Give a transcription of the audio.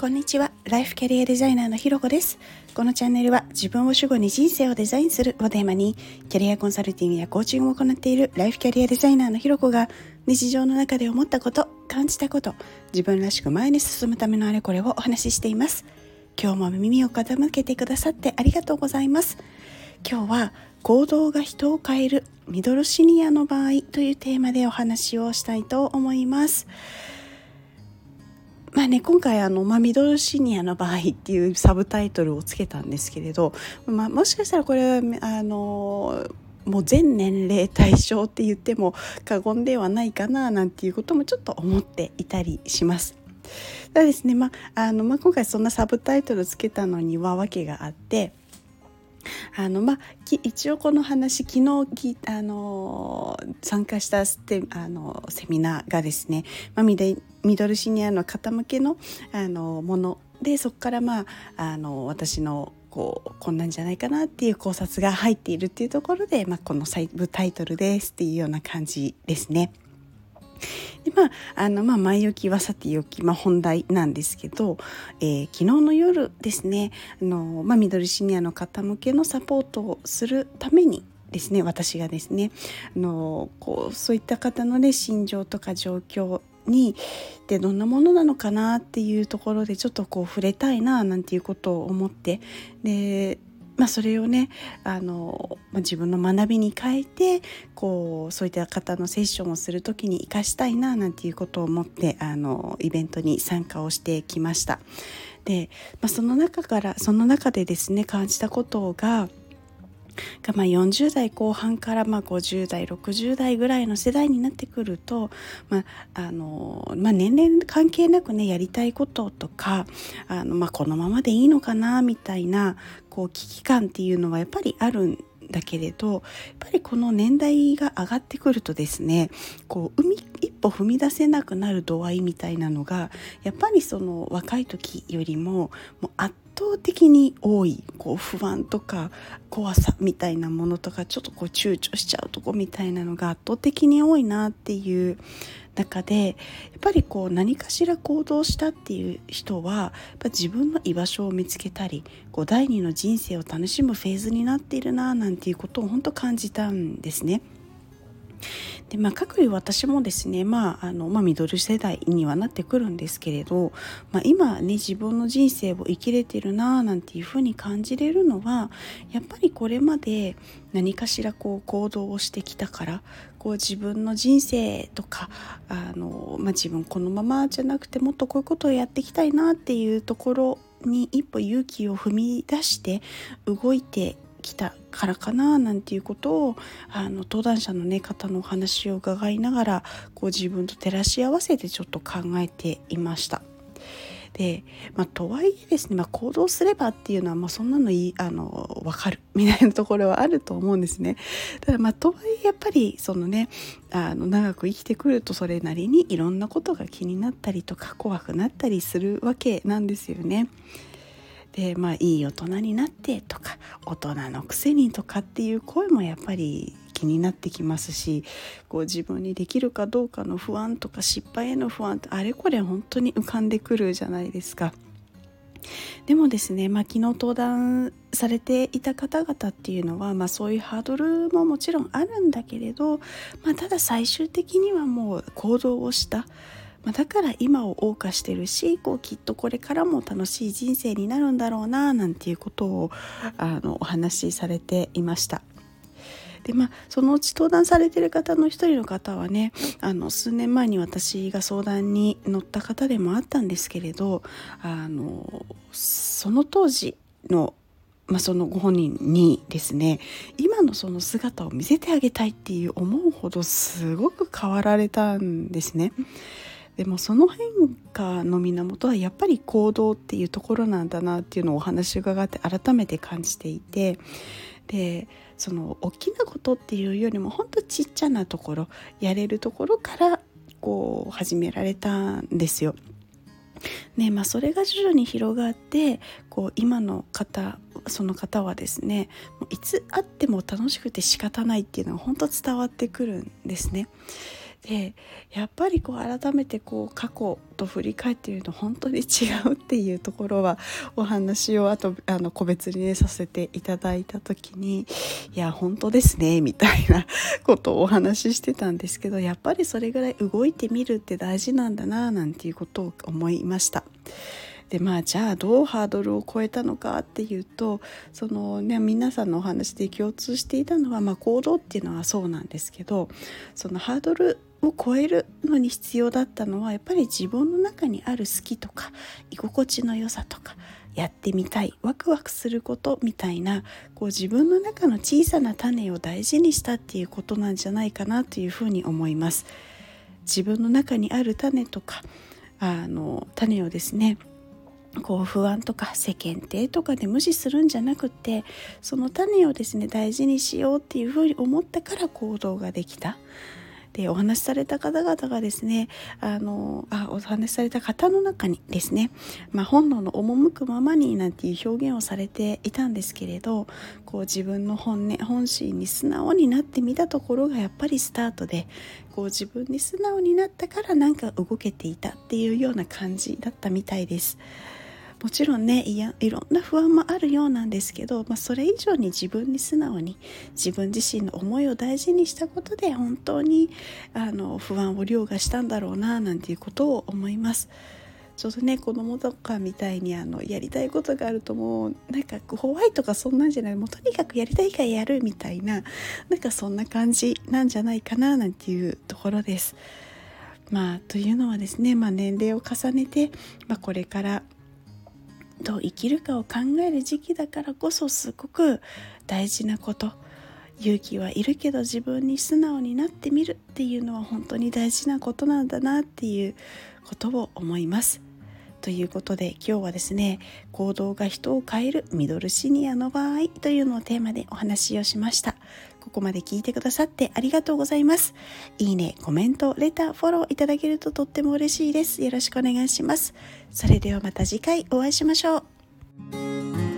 こんにちは。ライフキャリアデザイナーのひろこです。このチャンネルは自分を主語に人生をデザインするをテーマに、キャリアコンサルティングやコーチングを行っているライフキャリアデザイナーのひろこが、日常の中で思ったこと、感じたこと、自分らしく前に進むためのあれこれをお話ししています。今日も耳を傾けてくださってありがとうございます。今日は行動が人を変えるミドルシニアの場合というテーマでお話をしたいと思います。まあね、今回あの、まあ、ミドルシニアの場合っていうサブタイトルをつけたんですけれど、まあ、もしかしたらこれはあのもう全年齢対象って言っても過言ではないかななんていうこともちょっと思っていたりします。ただですね、まああのまあ、今回そんなサブタイトルつけたのには訳があってあのまあ、一応この話昨日あの参加したあのセミナーがですね、まあ、ミドルシニアの方向けのあのものでそこからまああの私のこうこんなんじゃないかなっていう考察が入っているっていうところで、まあ、このサイブタイトルですっていうような感じですね。でまああのまあ前置きはさておき、まあ、本題なんですけど、えー、昨日の夜ですねあの、まあ、ミドルシニアの方向けのサポートをするためにですね私がですねあのこうそういった方のね心情とか状況にでどんなものなのかなっていうところでちょっとこう触れたいななんていうことを思ってでまあ、それをねあの、まあ、自分の学びに変えてこうそういった方のセッションをする時に生かしたいななんていうことを思ってあのイベントに参加をしてきました。で、まあ、その中からその中でですね感じたことががまあ40代後半からまあ50代60代ぐらいの世代になってくると、まああのまあ、年齢関係なくねやりたいこととかあの、まあ、このままでいいのかなみたいなこう危機感っていうのはやっぱりあるんだけれどやっぱりこの年代が上がってくるとですねこう海一歩踏み出せなくなる度合いみたいなのがやっぱりその若い時よりももう圧倒的に多いこう不安とか怖さみたいなものとかちょっとこう躊躇しちゃうとこみたいなのが圧倒的に多いなっていう中でやっぱりこう何かしら行動したっていう人は自分の居場所を見つけたりこう第二の人生を楽しむフェーズになっているななんていうことを本当感じたんですね。でまあ、各有私もですね、まああのまあ、ミドル世代にはなってくるんですけれど、まあ、今ね自分の人生を生きれてるななんていうふうに感じれるのはやっぱりこれまで何かしらこう行動をしてきたからこう自分の人生とかあの、まあ、自分このままじゃなくてもっとこういうことをやっていきたいなっていうところに一歩勇気を踏み出して動いてきたからかななんていうことをあの登壇者の、ね、方のお話を伺いながらこう自分と照らし合わせてちょっと考えていました。で、まあ、とはいえですね、まあ、行動すればっていうのは、まあ、そんなのいいあの分かるみたいなところはあると思うんですね。ただまあとはいえやっぱりそのねあの長く生きてくるとそれなりにいろんなことが気になったりとか怖くなったりするわけなんですよね。でまあいい大人になってとか大人のくせにとかっていう声もやっぱり気になってきますしこう自分にできるかどうかの不安とか失敗への不安ってあれこれ本当に浮かんでくるじゃないですか。でもですね、まあ、昨日登壇されていた方々っていうのは、まあ、そういうハードルももちろんあるんだけれど、まあ、ただ最終的にはもう行動をしたまあ、だから今を謳歌してるしこうきっとこれからも楽しい人生になるんだろうななんていうことをあのお話しされていました。でまあ、そのうち登壇されてる方の一人の方はねあの数年前に私が相談に乗った方でもあったんですけれどあのその当時のまあ、そのご本人にですね今のその姿を見せてあげたいっていう思うほどすごく変わられたんですね。でもその変化の源はやっぱり行動っていうところなんだなっていうのをお話伺って改めて感じていてでその大きなことっていうよりもほんとちっちゃなところやれるところからこう始められたんですよ。ねまあ、それが徐々に広がってこう今の方その方はですねいつ会っても楽しくて仕方ないっていうのが本当伝わってくるんですね。でやっぱりこう改めてこう過去と振り返ってみると本当に違うっていうところはお話をあとあの個別にねさせていただいた時にいや本当ですねみたいなことをお話ししてたんですけどやっぱりそれぐらい動いてみるって大事なんだななんていうことを思いました。でまあじゃあどうハードルを超えたのかっていうとそのね皆さんのお話で共通していたのは、まあ、行動っていうのはそうなんですけどそのハードルを超えるのに必要だったのはやっぱり自分の中にある好きとか居心地の良さとかやってみたいワクワクすることみたいなこう自分の中の小さな種を大事にしたっていうことなんじゃないかなというふうに思います。自分の中にある種とかあの種をですねこう不安とか世間体とかで無視するんじゃなくてその種をですね大事にしようっていうふうに思ったから行動ができた。でお話しされた方々がですねあのあお話しされた方の中にですね、まあ、本能の赴くままになんていう表現をされていたんですけれどこう自分の本音本心に素直になってみたところがやっぱりスタートでこう自分に素直になったからなんか動けていたっていうような感じだったみたいです。もちろんねいやいろんな不安もあるようなんですけど、まあ、それ以上に自分に素直に自分自身の思いを大事にしたことで本当にあの不安を凌駕したんだろうななんていうことを思います。ちょっとね子供とかみたいにあのやりたいことがあるともうなんかホワイトかそんなんじゃないもうとにかくやりたいからやるみたいななんかそんな感じなんじゃないかななんていうところです。まあというのはですね、まあ、年齢を重ねて、まあ、これからどう生きるかを考える時期だからこそすごく大事なこと勇気はいるけど自分に素直になってみるっていうのは本当に大事なことなんだなっていうことを思います。ということで今日はですね行動が人を変えるミドルシニアの場合というのをテーマでお話をしましたここまで聞いてくださってありがとうございます。いいねコメントレターフォローいただけるととっても嬉しいです。よろしくお願いします。それではまた次回お会いしましょう。